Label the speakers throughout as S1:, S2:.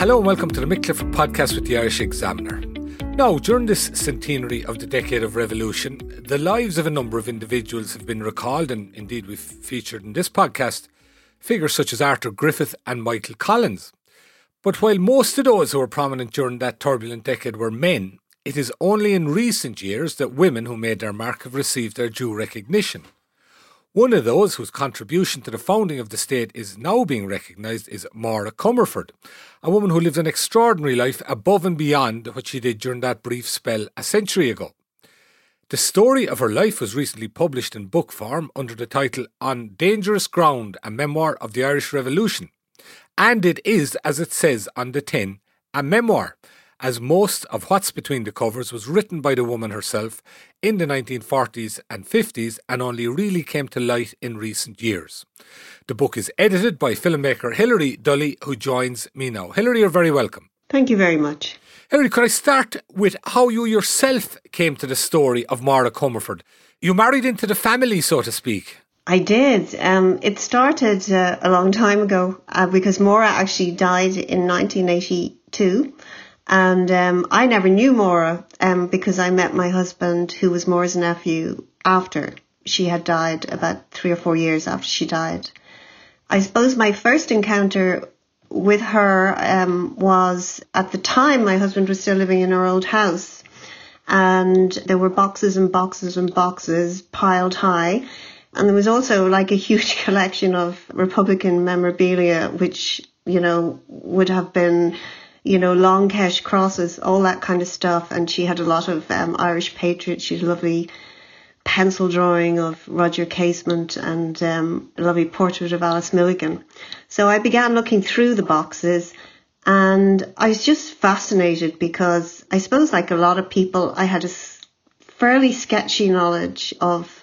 S1: Hello and welcome to the Mick Clifford podcast with the Irish Examiner. Now, during this centenary of the decade of revolution, the lives of a number of individuals have been recalled, and indeed we've featured in this podcast figures such as Arthur Griffith and Michael Collins. But while most of those who were prominent during that turbulent decade were men, it is only in recent years that women who made their mark have received their due recognition. One of those whose contribution to the founding of the state is now being recognised is Maura Comerford, a woman who lived an extraordinary life above and beyond what she did during that brief spell a century ago. The story of her life was recently published in book form under the title On Dangerous Ground, a memoir of the Irish Revolution. And it is, as it says on the tin, a memoir as most of what's between the covers was written by the woman herself in the 1940s and 50s and only really came to light in recent years. The book is edited by filmmaker Hilary Dully, who joins me now. Hilary, you're very welcome.
S2: Thank you very much.
S1: Hilary, could I start with how you yourself came to the story of Maura Comerford? You married into the family, so to speak.
S2: I did. Um, it started uh, a long time ago uh, because Maura actually died in 1982 and um, I never knew Maura um, because I met my husband, who was Maura's nephew, after she had died, about three or four years after she died. I suppose my first encounter with her um, was at the time my husband was still living in our old house, and there were boxes and boxes and boxes piled high. And there was also like a huge collection of Republican memorabilia, which, you know, would have been you know, Long Kesh crosses, all that kind of stuff. And she had a lot of um, Irish patriots. She had a lovely pencil drawing of Roger Casement and um, a lovely portrait of Alice Milligan. So I began looking through the boxes and I was just fascinated because I suppose like a lot of people, I had a fairly sketchy knowledge of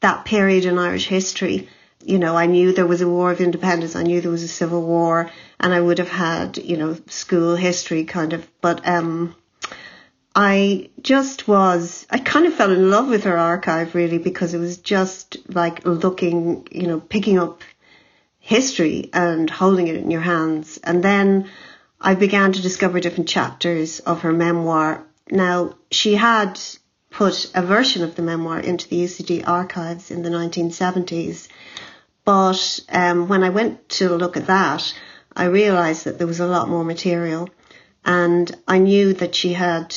S2: that period in Irish history. You know, I knew there was a war of independence. I knew there was a civil war and I would have had, you know, school history kind of, but, um, I just was, I kind of fell in love with her archive really because it was just like looking, you know, picking up history and holding it in your hands. And then I began to discover different chapters of her memoir. Now, she had put a version of the memoir into the UCD archives in the 1970s. But um, when I went to look at that, I realized that there was a lot more material and I knew that she had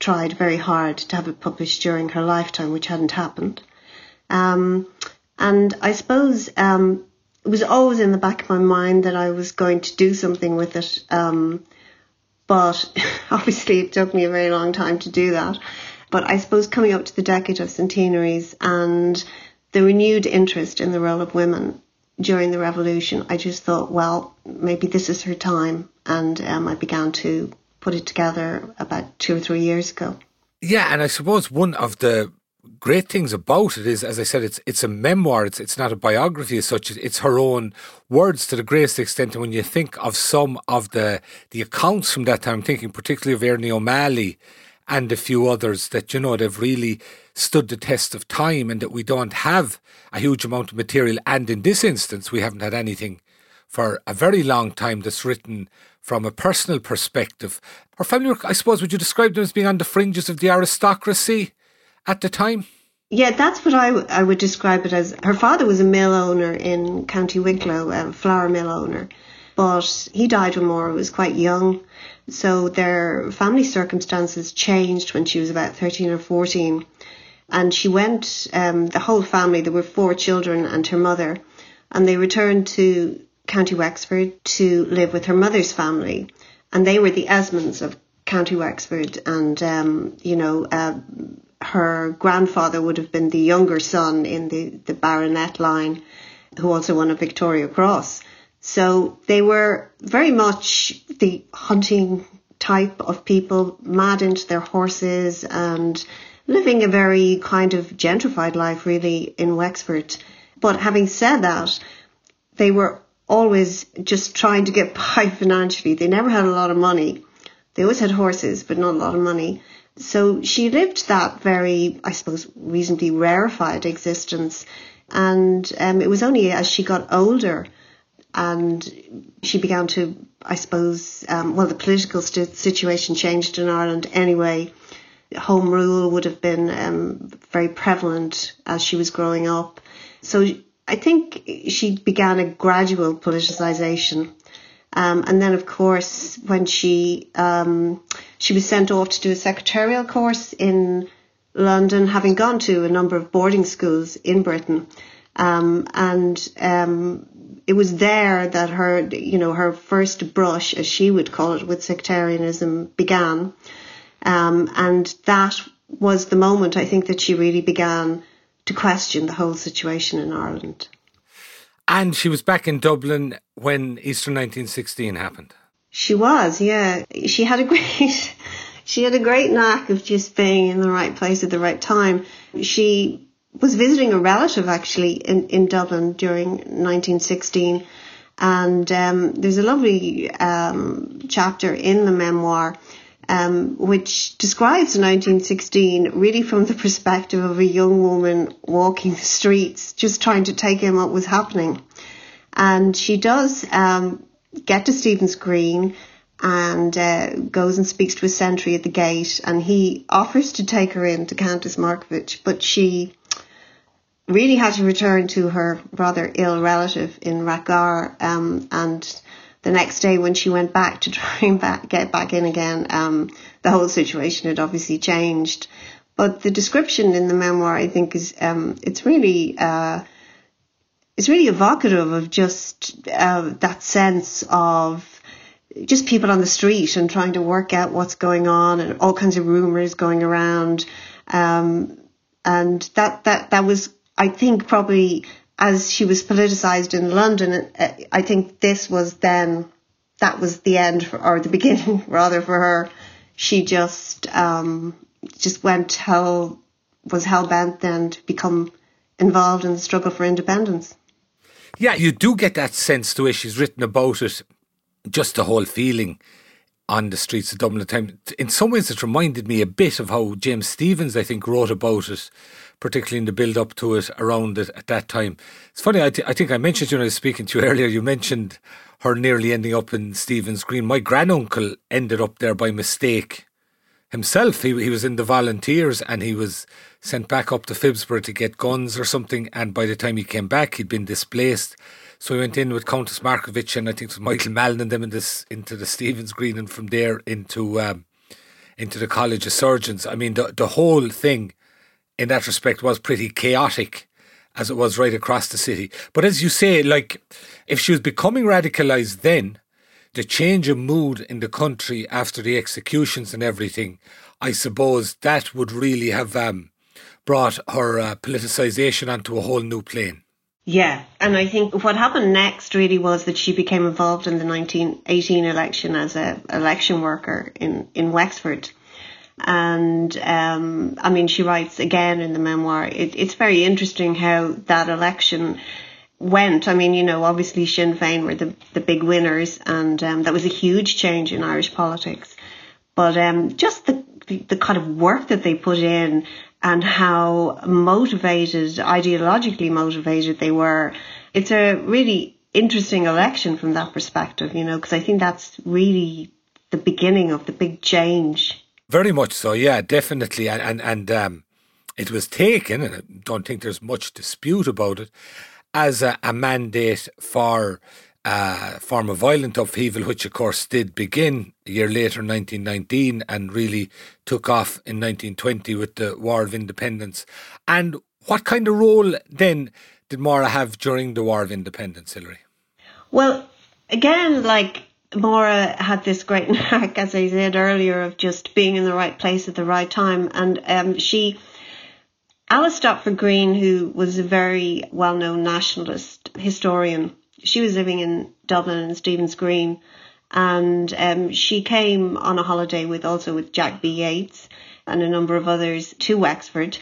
S2: tried very hard to have it published during her lifetime, which hadn't happened. Um, and I suppose um, it was always in the back of my mind that I was going to do something with it. Um, but obviously, it took me a very long time to do that. But I suppose coming up to the decade of centenaries and the renewed interest in the role of women during the revolution, I just thought, well, maybe this is her time. And um, I began to put it together about two or three years ago.
S1: Yeah, and I suppose one of the great things about it is, as I said, it's it's a memoir. It's it's not a biography as such. It's her own words to the greatest extent. And when you think of some of the the accounts from that time, I'm thinking particularly of Ernie O'Malley and a few others that you know they've really stood the test of time and that we don't have a huge amount of material. And in this instance, we haven't had anything for a very long time that's written from a personal perspective. Her family, I suppose, would you describe them as being on the fringes of the aristocracy at the time?
S2: Yeah, that's what I, w- I would describe it as. Her father was a mill owner in County Wicklow, a flour mill owner, but he died when Maura was quite young. So their family circumstances changed when she was about 13 or 14 and she went, um, the whole family, there were four children and her mother, and they returned to County Wexford to live with her mother's family. And they were the Esmonds of County Wexford. And, um, you know, uh, her grandfather would have been the younger son in the, the baronet line, who also won a Victoria Cross. So they were very much the hunting type of people, mad into their horses and living a very kind of gentrified life really in Wexford. But having said that, they were always just trying to get by financially. They never had a lot of money. They always had horses, but not a lot of money. So she lived that very, I suppose, reasonably rarefied existence. And um, it was only as she got older and she began to, I suppose, um, well, the political st- situation changed in Ireland anyway. Home rule would have been um, very prevalent as she was growing up. So I think she began a gradual politicisation. Um, and then, of course, when she um, she was sent off to do a secretarial course in London, having gone to a number of boarding schools in Britain, um, and um, it was there that her, you know, her first brush, as she would call it, with sectarianism began, um, and that was the moment I think that she really began to question the whole situation in Ireland.
S1: And she was back in Dublin when Easter 1916 happened.
S2: She was, yeah. She had a great, she had a great knack of just being in the right place at the right time. She was visiting a relative actually in, in Dublin during 1916. And um, there's a lovely um, chapter in the memoir um, which describes 1916 really from the perspective of a young woman walking the streets, just trying to take in what was happening. And she does um, get to Stephen's Green and uh, goes and speaks to a sentry at the gate, and he offers to take her in to Countess Markievicz, but she really had to return to her rather ill relative in Rathgar, um, and the next day when she went back to try and back, get back in again, um, the whole situation had obviously changed. But the description in the memoir, I think, is um, it's really uh, it's really evocative of just uh, that sense of just people on the street and trying to work out what's going on and all kinds of rumors going around. Um, and that, that, that was, I think, probably as she was politicized in London, uh, I think this was then, that was the end for, or the beginning rather for her. She just, um, just went hell, was hell bent then to become involved in the struggle for independence.
S1: Yeah, you do get that sense the way she's written about it, just the whole feeling on the streets of Dublin at the time. In some ways, it reminded me a bit of how James Stephens, I think, wrote about it particularly in the build up to it around it at that time. It's funny, I, th- I think I mentioned you when I was speaking to you earlier, you mentioned her nearly ending up in Stephen's Green. My granduncle ended up there by mistake himself. He, he was in the volunteers and he was sent back up to Phibsborough to get guns or something. And by the time he came back, he'd been displaced. So he went in with Countess Markievicz and I think it was Michael Mallin and them in this, into the Stephen's Green and from there into um, into the College of Surgeons. I mean, the, the whole thing in that respect was pretty chaotic as it was right across the city. But as you say, like if she was becoming radicalized then, the change of mood in the country after the executions and everything, I suppose that would really have um, brought her uh, politicization onto a whole new plane.
S2: Yeah, and I think what happened next really was that she became involved in the 1918 election as a election worker in, in Wexford. And um, I mean, she writes again in the memoir. It, it's very interesting how that election went. I mean, you know, obviously Sinn Féin were the, the big winners, and um, that was a huge change in Irish politics. But um, just the, the, the kind of work that they put in and how motivated, ideologically motivated they were, it's a really interesting election from that perspective, you know, because I think that's really the beginning of the big change
S1: very much so, yeah, definitely. And and, and um, it was taken, and I don't think there's much dispute about it, as a, a mandate for uh, form of violent upheaval, which of course did begin a year later, 1919, and really took off in 1920 with the War of Independence. And what kind of role then did Mara have during the War of Independence, Hilary?
S2: Well, again, like Maura had this great knack, as I said earlier, of just being in the right place at the right time. And um, she Alice Stopford Green, who was a very well known nationalist historian, she was living in Dublin and Stephen's Green, and um, she came on a holiday with also with Jack B. Yeats and a number of others to Wexford.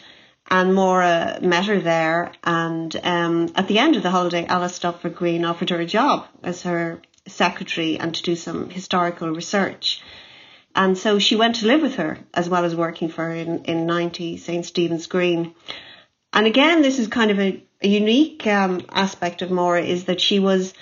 S2: And Maura met her there, and um, at the end of the holiday, Alice Stopford Green offered her a job as her secretary and to do some historical research. And so she went to live with her as well as working for her in, in 90 St. Stephen's Green. And again, this is kind of a, a unique um, aspect of Maura is that she was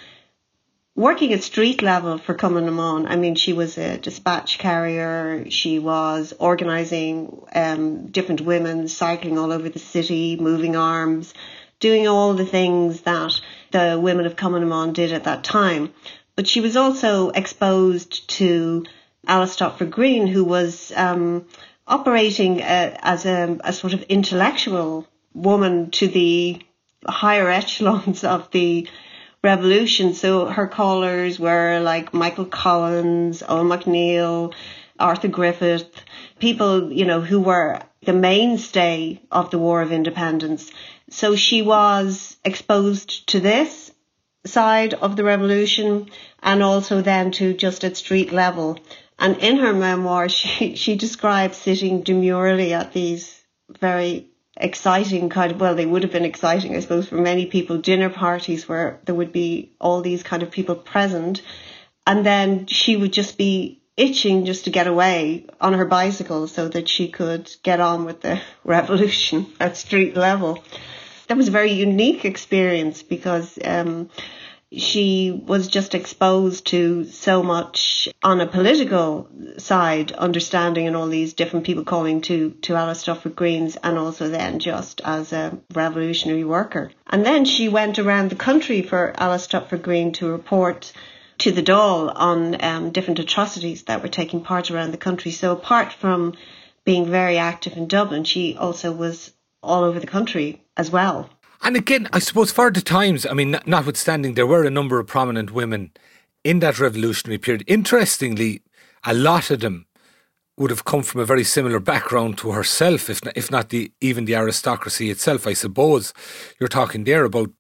S2: working at street level for Cumann na mBan. I mean, she was a dispatch carrier. She was organising um, different women, cycling all over the city, moving arms, doing all the things that the women of Cumann na mBan did at that time. But she was also exposed to Stopford Green, who was um, operating as a, a sort of intellectual woman to the higher echelons of the revolution. So her callers were like Michael Collins, Eoin MacNeill, Arthur Griffith, people, you know, who were the mainstay of the War of Independence. So she was exposed to this side of the revolution and also then to just at street level. And in her memoir, she, she describes sitting demurely at these very exciting kind of well they would have been exciting i suppose for many people. Dinner parties where there would be all these kind of people present. And then she would just be itching just to get away on her bicycle so that she could get on with the revolution at street level. That was a very unique experience because um, she was just exposed to so much on a political side, understanding and all these different people calling to, to Alice Stopford Greens and also then just as a revolutionary worker. And then she went around the country for Alice Stopford Green to report to the Dáil on um, different atrocities that were taking part around the country. So apart from being very active in Dublin, she also was all over the country as well.
S1: And again, I suppose for the times, I mean, notwithstanding, there were a number of prominent women in that revolutionary period. Interestingly, a lot of them would have come from a very similar background to herself, if not, if not the even the aristocracy itself. I suppose you're talking there about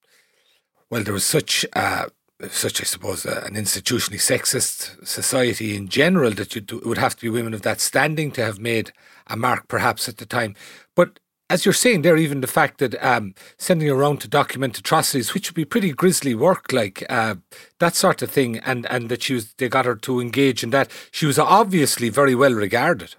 S1: well, there was such uh, such I suppose uh, an institutionally sexist society in general that you it would have to be women of that standing to have made a mark, perhaps at the time. But as you're saying there, even the fact that um, sending around to document atrocities, which would be pretty grisly work, like uh, that sort of thing, and, and that she was, they got her to engage in that. She was obviously very well regarded.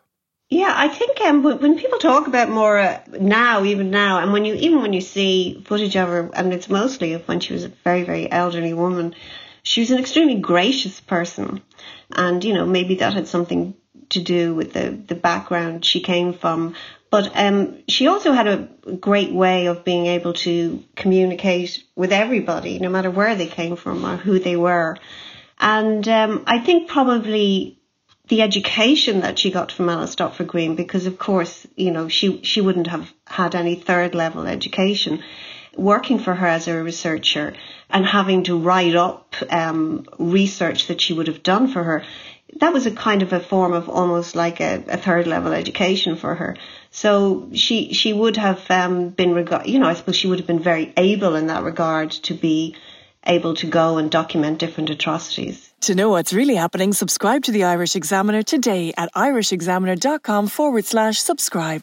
S2: Yeah, I think um, when people talk about Maura now, even now, and when you even when you see footage of her, and it's mostly of when she was a very very elderly woman, she was an extremely gracious person, and you know maybe that had something to do with the the background she came from. But um, she also had a great way of being able to communicate with everybody, no matter where they came from or who they were. And um, I think probably the education that she got from Alice Stopford Green, because of course, you know, she, she wouldn't have had any third level education. Working for her as a researcher and having to write up um, research that she would have done for her, that was a kind of a form of almost like a, a third level education for her. So she she would have um, been regard, you know, I suppose she would have been very able in that regard to be able to go and document different atrocities.
S3: To know what's really happening, subscribe to the Irish Examiner today at irishexaminer.com forward slash subscribe.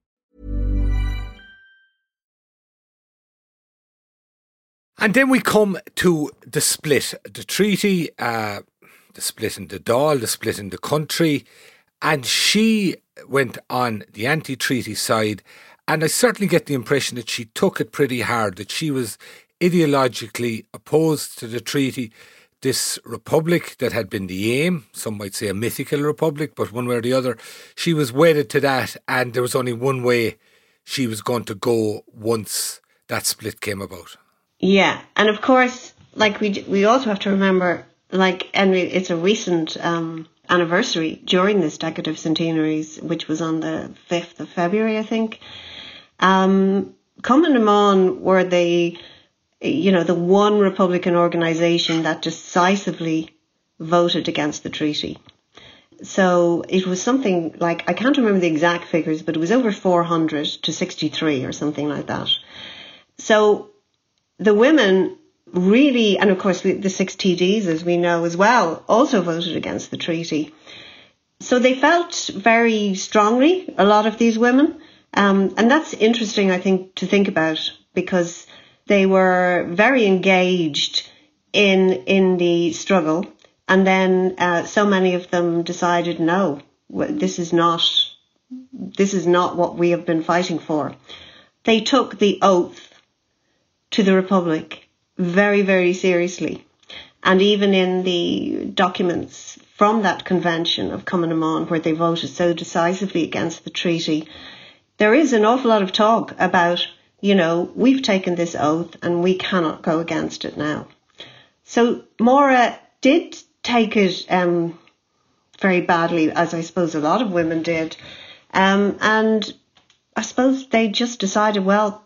S1: And then we come to the split, the treaty, uh, the split in the Dáil, the split in the country. And she went on the anti treaty side. And I certainly get the impression that she took it pretty hard, that she was ideologically opposed to the treaty, this republic that had been the aim, some might say a mythical republic, but one way or the other, she was wedded to that, and there was only one way she was going to go once that split came about.
S2: Yeah, and of course, like we we also have to remember, like, and it's a recent um, anniversary during this decade of centenaries, which was on the fifth of February, I think. Um, Cumann na mBan were the you know, the one Republican organization that decisively voted against the treaty. So it was something like, I can't remember the exact figures, but it was over 400 to 63 or something like that. So the women really, and of course the six TDs, as we know as well, also voted against the treaty. So they felt very strongly, a lot of these women. Um, and that's interesting, I think, to think about because they were very engaged in in the struggle, and then uh, so many of them decided, no, this is not this is not what we have been fighting for. They took the oath to the Republic very, very seriously. And even in the documents from that convention of Cumann na mBan, where they voted so decisively against the treaty, there is an awful lot of talk about you know, we've taken this oath and we cannot go against it now. So Máire did take it um, very badly, as I suppose a lot of women did. Um, and I suppose they just decided, well,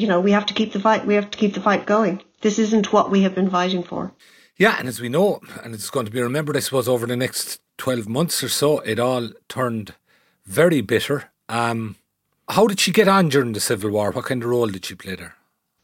S2: you know, we have to keep the fight. We have to keep the fight going. This isn't what we have been fighting for.
S1: Yeah, and as we know, and it's going to be remembered, I suppose, over the next 12 months or so, it all turned very bitter. Um, how did she get on during the Civil War? What kind of role did she play there?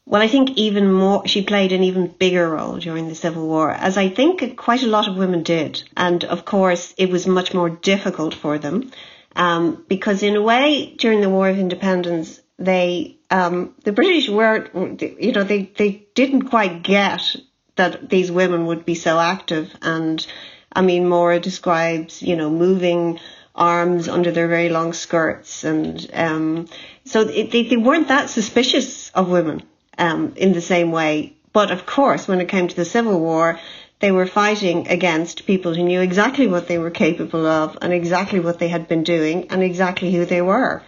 S2: Well, I think even more, she played an even bigger role during the Civil War, as I think quite a lot of women did. And of course, it was much more difficult for them, um, because in a way, during the War of Independence, they, um, the British weren't, you know, they, they didn't quite get that these women would be so active. And I mean, Máire describes, you know, moving arms under their very long skirts. And um, so it, they, they weren't that suspicious of women um, in the same way. But of course, when it came to the Civil War, they were fighting against people who knew exactly what they were capable of and exactly what they had been doing and exactly who they were.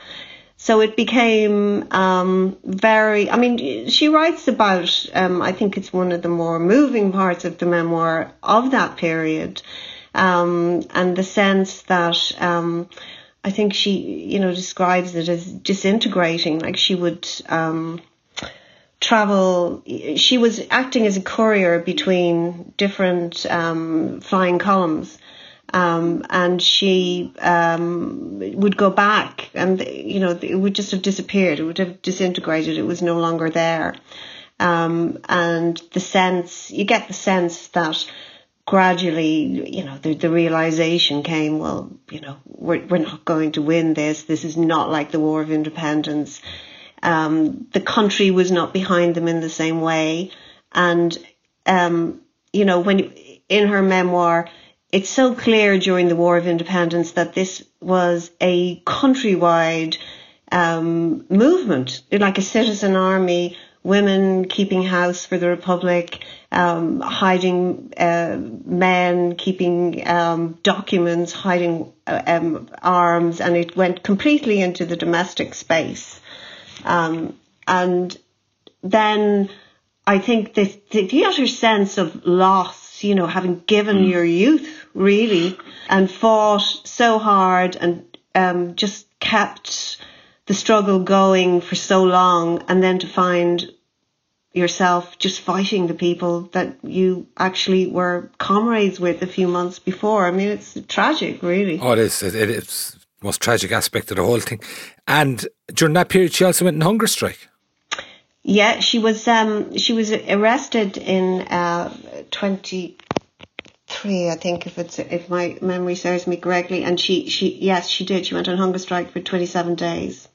S2: So it became um, very. I mean, she writes about. Um, I think it's one of the more moving parts of the memoir of that period um, and the sense that um, I think she, you know, describes it as disintegrating. Like she would um, travel. She was acting as a courier between different um, flying columns. Um, and she um, would go back, and you know it would just have disappeared. It would have disintegrated. It was no longer there. Um, and the sense you get the sense that gradually, you know, the, the realization came, well, you know, we're, we're not going to win this. This is not like the War of Independence. Um, the country was not behind them in the same way. And, um, you know, when in her memoir, it's so clear during the War of Independence that this was a countrywide um, movement, like a citizen army women keeping house for the Republic, um, hiding uh, men, keeping um, documents, hiding uh, um, arms, and it went completely into the domestic space. Um, and then I think the, the utter sense of loss, you know, having given mm. your youth really and fought so hard and um, just kept the struggle going for so long and then to find yourself just fighting the people that you actually were comrades with a few months before. I mean, it's tragic, really.
S1: Oh, it is. It, it's the most tragic aspect of the whole thing. And during that period, she also went on hunger strike.
S2: Yeah, she was. Um, she was arrested in uh, twenty three, I think, if it's if my memory serves me correctly. And she, she, yes, she did. She went on hunger strike for twenty seven days.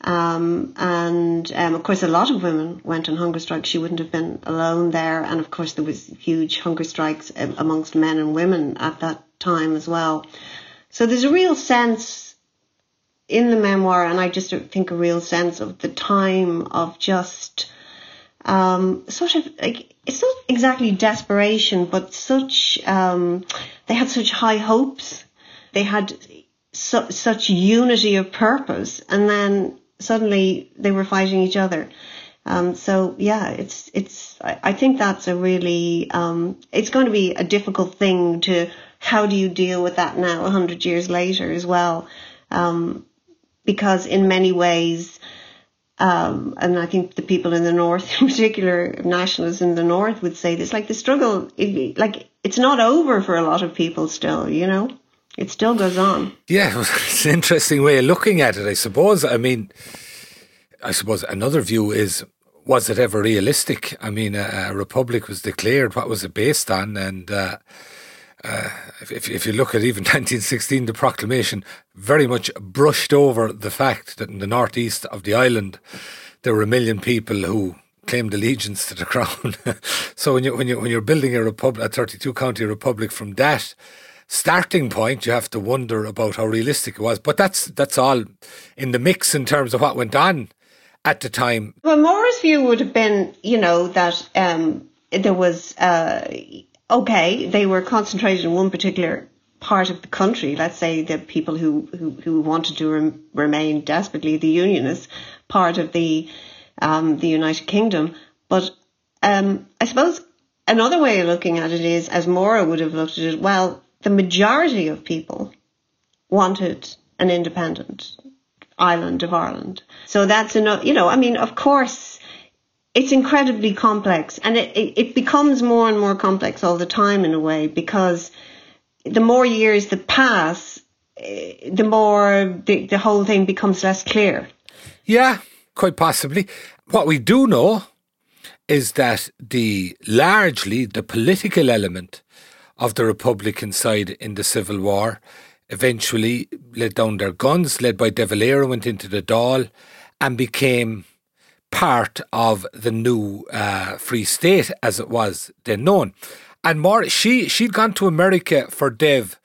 S2: Um, and um, of course, a lot of women went on hunger strike. She wouldn't have been alone there. And of course, there was huge hunger strikes um, amongst men and women at that time as well. So there's a real sense in the memoir, and I just think a real sense of the time of just um, sort of like it's not exactly desperation, but such um, they had such high hopes. They had su- such unity of purpose, and then suddenly they were fighting each other. Um, so yeah, it's it's. I, I think that's a really um, it's going to be a difficult thing to. How do you deal with that now, a hundred years later, as well? Um, because in many ways, um, and I think the people in the north, in particular, nationalists in the north, would say this: like the struggle, it, like it's not over for a lot of people still. You know, it still goes on.
S1: Yeah, it's an interesting way of looking at it. I suppose. I mean, I suppose another view is was it ever realistic? I mean, a, a republic was declared. What was it based on? And uh, uh, if, if you look at even 1916, the proclamation very much brushed over the fact that in the northeast of the island there were a million people who claimed allegiance to the crown. so when you when you when you're building a republic, a 32 county republic from that starting point, you have to wonder about how realistic it was. But that's that's all in the mix in terms of what went on at the time.
S2: Well, Mora's view would have been, you know, that um, there was, uh, okay, they were concentrated in one particular part of the country. Let's say the people who, who, who wanted to rem- remain desperately the Unionists, part of the, um, the United Kingdom. But um, I suppose another way of looking at it is, as Mora would have looked at it, well, the majority of people wanted an independent island of Ireland. So that's enough, you know, I mean, of course, it's incredibly complex and it, it, it, becomes more and more complex all the time in a way because the more years that pass, eh, the more the, the whole thing becomes less clear.
S1: Yeah, quite possibly. What we do know is that the largely the political element of the Republican side in the Civil War eventually let down their guns, led by De Valera, went into the Dáil and became part of the new uh, Free State as it was then known. And more, she she'd gone to America for Dev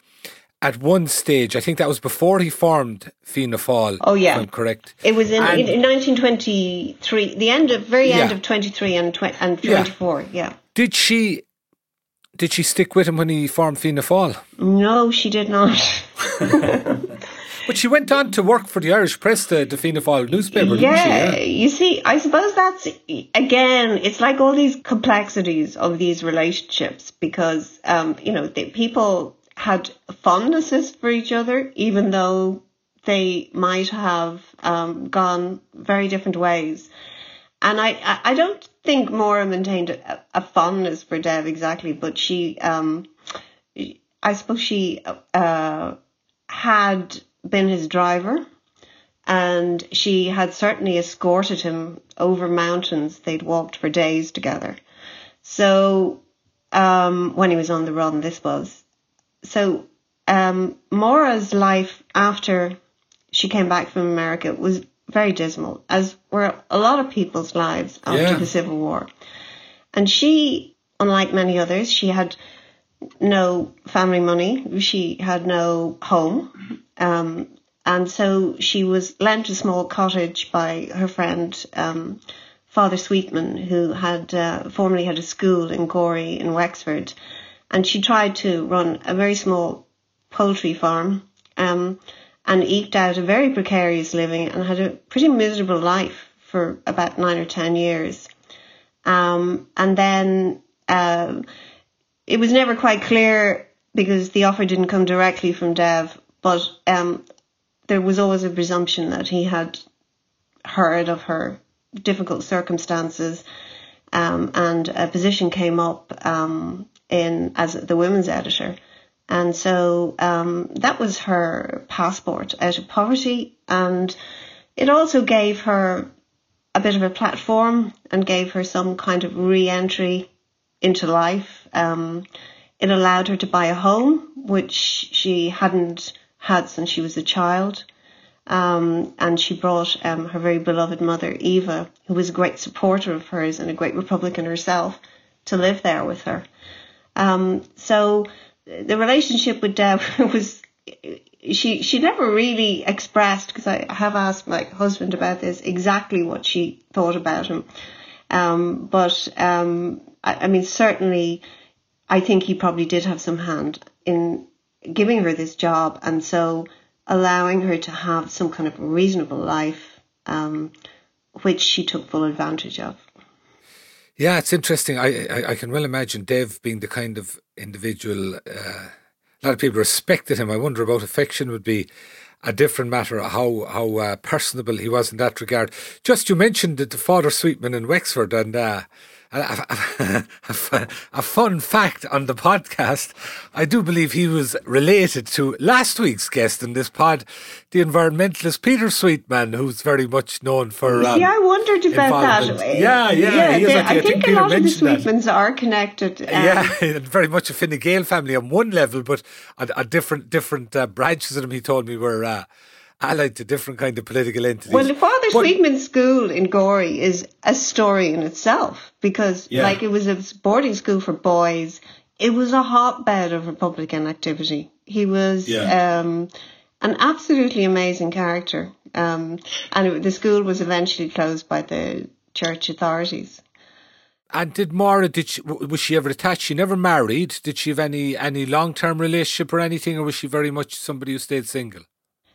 S1: at one stage. I think that was before he formed Fianna Fáil.
S2: Oh yeah,
S1: I'm correct.
S2: It was in, in 1923, the end of very end yeah. of 23 and tw- and 24. Yeah. yeah.
S1: Did she did she stick with him when he formed Fianna Fáil?
S2: No, she did not.
S1: but she went on to work for the Irish Press, the, the Fianna Fáil newspaper,
S2: yeah, yeah, you see, I suppose that's, again, it's like all these complexities of these relationships because, um, you know, the, people had fondnesses for each other, even though they might have um, gone very different ways. And I, I don't think Mora maintained a, a fondness for Dev exactly, but she, um, I suppose she uh, had been his driver and she had certainly escorted him over mountains. They'd walked for days together. So, um, when he was on the run, this was. So, um, Mora's life after she came back from America was very dismal, as were a lot of people's lives after yeah. the Civil War. And she, unlike many others, she had no family money. She had no home. Um, and so she was lent a small cottage by her friend, um, Father Sweetman, who had uh, formerly had a school in Gorey in Wexford. And she tried to run a very small poultry farm. Um, and eked out a very precarious living and had a pretty miserable life for about nine or ten years. Um, and then uh, it was never quite clear because the offer didn't come directly from Dev, but um, there was always a presumption that he had heard of her difficult circumstances, um, and a position came up um, in as the women's editor. And so um, that was her passport out of poverty. And it also gave her a bit of a platform and gave her some kind of re entry into life. Um, it allowed her to buy a home, which she hadn't had since she was a child. Um, and she brought um, her very beloved mother, Eva, who was a great supporter of hers and a great Republican herself, to live there with her. Um, so the relationship with Dev was she she never really expressed because I have asked my husband about this exactly what she thought about him. Um, but um, I, I mean, certainly, I think he probably did have some hand in giving her this job, and so allowing her to have some kind of reasonable life, um, which she took full advantage of.
S1: Yeah, it's interesting. I, I, I can well imagine Dev being the kind of individual. Uh, a lot of people respected him. I wonder about affection would be a different matter. How how uh, personable he was in that regard. Just you mentioned the Father Sweetman in Wexford, and uh, a, a, a, fun fact on the podcast. I do believe he was related to last week's guest in this pod, the environmentalist Peter Sweetman, who's very much known for.
S2: Um, yeah, I wondered about that.
S1: Yeah, yeah.
S2: yeah
S1: they,
S2: I, I, think, think a lot of the Sweetmans
S1: that.
S2: are connected. Um,
S1: yeah, very much a Fine Gael family on one level, but a, different different uh, branches of them. He told me were. Uh, allied to different kind of political entities.
S2: Well, the Father but, Sweetman School in Gorey is a story in itself because, yeah. like, it was a boarding school for boys. It was a hotbed of Republican activity. He was yeah. um, an absolutely amazing character, um, and it, the school was eventually closed by the church authorities.
S1: And did Mara? Did she, was she ever attached? She never married. Did she have any any long term relationship or anything, or was she very much somebody who stayed single?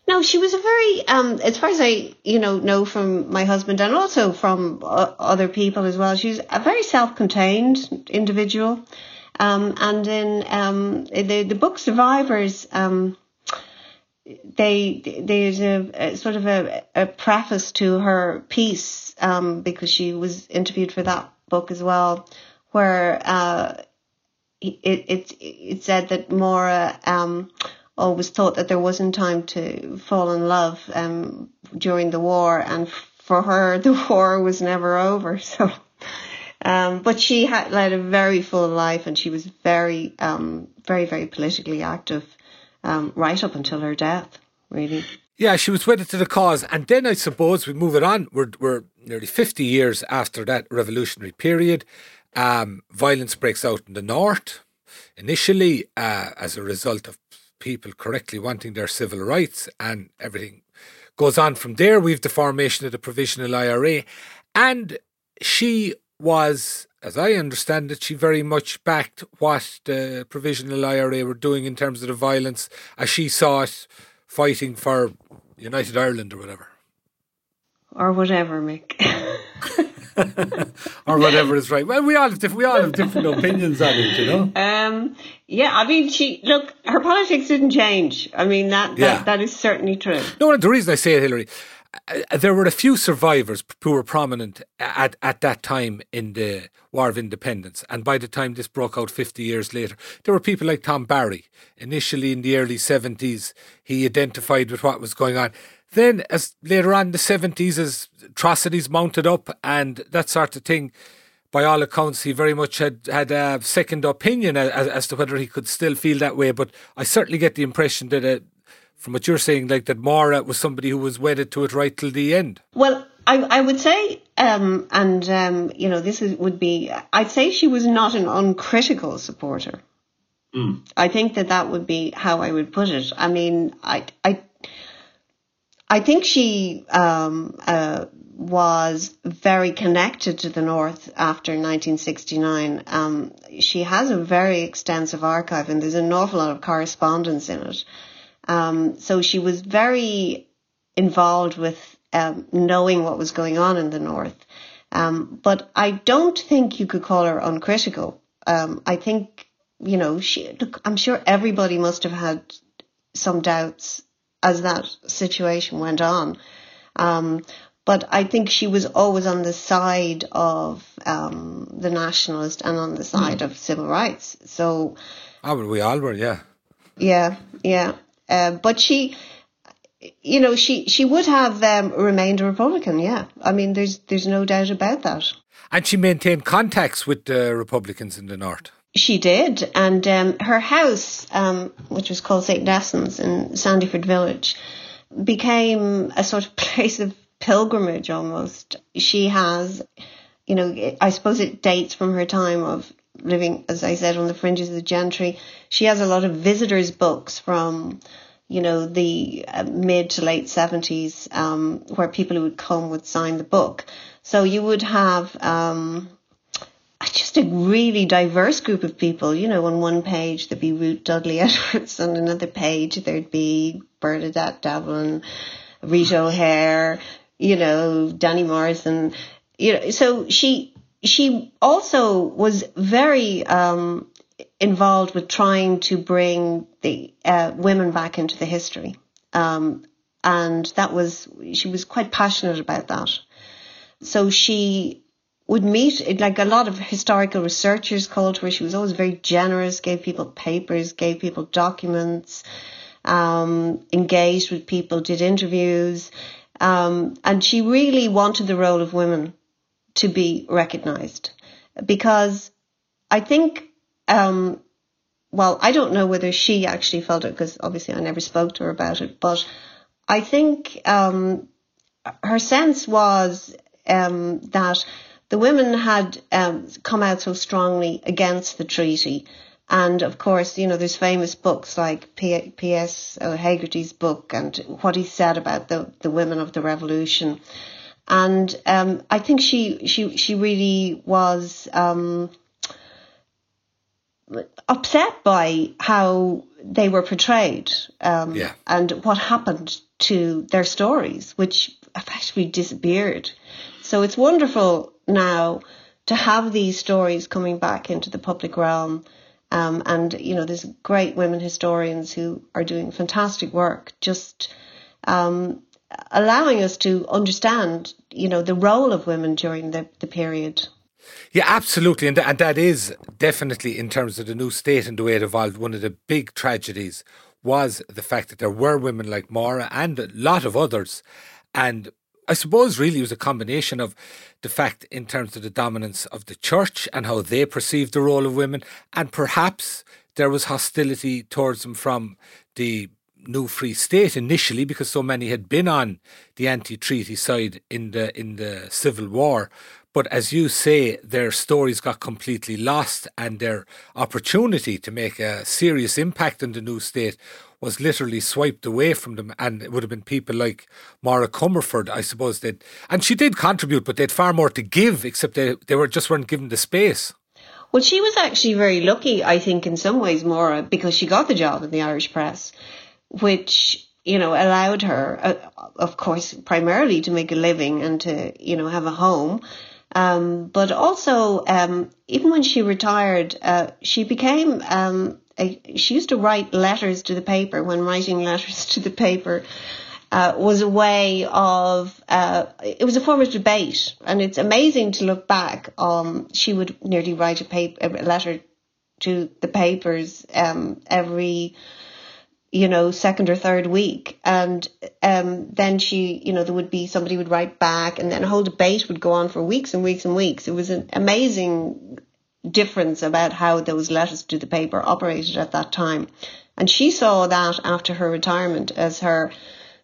S2: No, she was a very, um, as far as I, you know, know from my husband and also from uh, other people as well. She's a very self-contained individual, um, and in um, the the book Survivors, um, they there's a, a sort of a, a, preface to her piece um, because she was interviewed for that book as well, where uh, it it it said that Maura um, always thought that there wasn't time to fall in love um, during the war, and for her, the war was never over. So, um, but she had led a very full life, and she was very, um, very, very politically active um, right up until her death. Really.
S1: Yeah, she was wedded to the cause, and then I suppose we move it on. We're we're nearly fifty years after that revolutionary period. Um, violence breaks out in the north initially uh, as a result of people correctly wanting their civil rights and everything goes on from there. We've the formation of the provisional IRA, and she was, as I understand it, she very much backed what the provisional IRA were doing in terms of the violence as she saw it, fighting for United Ireland or whatever.
S2: Or whatever, Mick.
S1: or whatever is right. Well, we all have different, we all have different opinions on it, you know.
S2: Um, yeah, I mean, she look, her politics didn't change. I mean, that that, yeah. that is certainly true.
S1: No, the reason I say it, Hilary, uh, there were a few survivors who were prominent at, at that time in the War of Independence. And by the time this broke out 50 years later, there were people like Tom Barry. Initially in the early 70s, he identified with what was going on. Then, as later on in the 70s, as atrocities mounted up and that sort of thing, by all accounts, he very much had, had a second opinion as, as to whether he could still feel that way. But I certainly get the impression that, uh, from what you're saying, like that Mara was somebody who was wedded to it right till the end.
S2: Well, I, I would say, um, and um, you know, this is, would be, I'd say she was not an uncritical supporter. Mm. I think that that would be how I would put it. I mean, I, I I think she um, uh, was very connected to the North after 1969. Um, she has a very extensive archive, and there's an awful lot of correspondence in it. Um, so she was very involved with um, knowing what was going on in the North. Um, but I don't think you could call her uncritical. Um, I think, you know, she, look, I'm sure everybody must have had some doubts as that situation went on. Um, but I think she was always on the side of um, the nationalist and on the hmm. side mm. of civil rights. So,
S1: oh, we all were, yeah,
S2: yeah, yeah. Uh, but she, you know, she she would have um, remained a Republican. Yeah, I mean, there's there's no doubt about that.
S1: And she maintained contacts with the Republicans in the North.
S2: She did, and um, her house, um, which was called St. Nessans in Sandyford Village, became a sort of place of pilgrimage almost. She has, you know, I suppose it dates from her time of living, as I said, on the fringes of the gentry. She has a lot of visitors' books from you know, the uh, mid to late 70s, um, where people who would come would sign the book. So you would have um, just a really diverse group of people. You know, on one page there'd be Ruth Dudley Edwards, on another page there'd be Bernadette Devlin, Rita O'Hare, you know, Danny Morrison. You know, so she she also was very um, involved with trying to bring the uh, women back into the history. Um, and that was, she was quite passionate about that. So she would meet, like a lot of historical researchers called her. She was always very generous, gave people papers, gave people documents, um, engaged with people, did interviews. Um, and she really wanted the role of women to be recognized because I think um, well, I don't know whether she actually felt it because obviously I never spoke to her about it, but I think um, her sense was um, that the women had um, come out so strongly against the treaty. And of course, you know, there's famous books like P.S. Hegarty's book and what he said about the, the women of the revolution. And um, I think she, she, she really was um, upset by how they were portrayed um,
S1: yeah.
S2: and what happened to their stories, which effectively disappeared. So it's wonderful now to have these stories coming back into the public realm. Um, and, you know, there's great women historians who are doing fantastic work, just um, allowing us to understand, you know, the role of women during the, the period.
S1: Yeah, absolutely. And, th- and that is definitely, in terms of the new state and the way it evolved, one of the big tragedies was the fact that there were women like Mara and a lot of others. And I suppose really it was a combination of the fact in terms of the dominance of the church and how they perceived the role of women, and perhaps there was hostility towards them from the new free state initially because so many had been on the anti-treaty side in the in the civil war. But as you say, their stories got completely lost, and their opportunity to make a serious impact in the new state was literally swiped away from them. And it would have been people like Maura Comerford, I suppose, that, and she did contribute, but they had far more to give, except they, they were just weren't given the space.
S2: Well, she was actually very lucky, I think, in some ways, Maura, because she got the job in the Irish press, which you know, allowed her, uh, of course, primarily to make a living and to, you know, have a home. Um, but also, um, even when she retired, uh, she became, um, she used to write letters to the paper when writing letters to the paper. Uh, was a way of uh, it was a form of debate, and it's amazing to look back. Um, she would nearly write a paper, a letter to the papers um, every you know, second or third week. And um, then she, you know, there would be somebody would write back, and then a whole debate would go on for weeks and weeks and weeks. It was an amazing difference about how those letters to the paper operated at that time. And she saw that after her retirement as her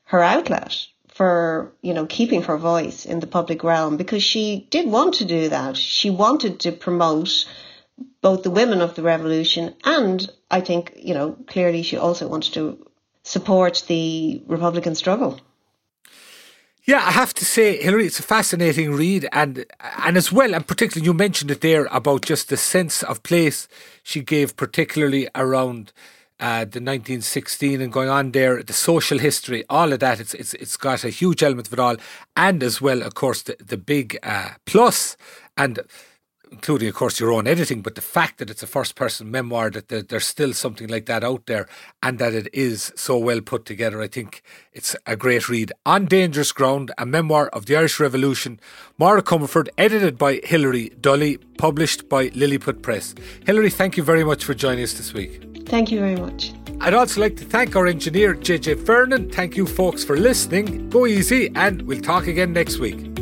S2: her outlet for you know keeping her voice in the public realm because she did want to do that. She wanted to promote both the women of the revolution and I think, you know, clearly she also wanted to support the Republican struggle.
S1: Yeah, I have to say, Hilary, it's a fascinating read, and and as well, and particularly you mentioned it there about just the sense of place she gave, particularly around uh, the 1916 and going on there, the social history, all of that. It's it's it's got a huge element of it all, and as well, of course, the the big uh, plus and including, of course, your own editing, but the fact that it's a first person memoir, that there's still something like that out there, and that it is so well put together, I think it's a great read. On Dangerous Ground, a memoir of the Irish Revolution, Mara Comerford, edited by Hilary Dully, published by Lilliput Press. Hilary, thank you very much for joining us this week.
S2: Thank you very much.
S1: I'd also like to thank our engineer, JJ Fernan. Thank you, folks, for listening. Go easy, and we'll talk again next week.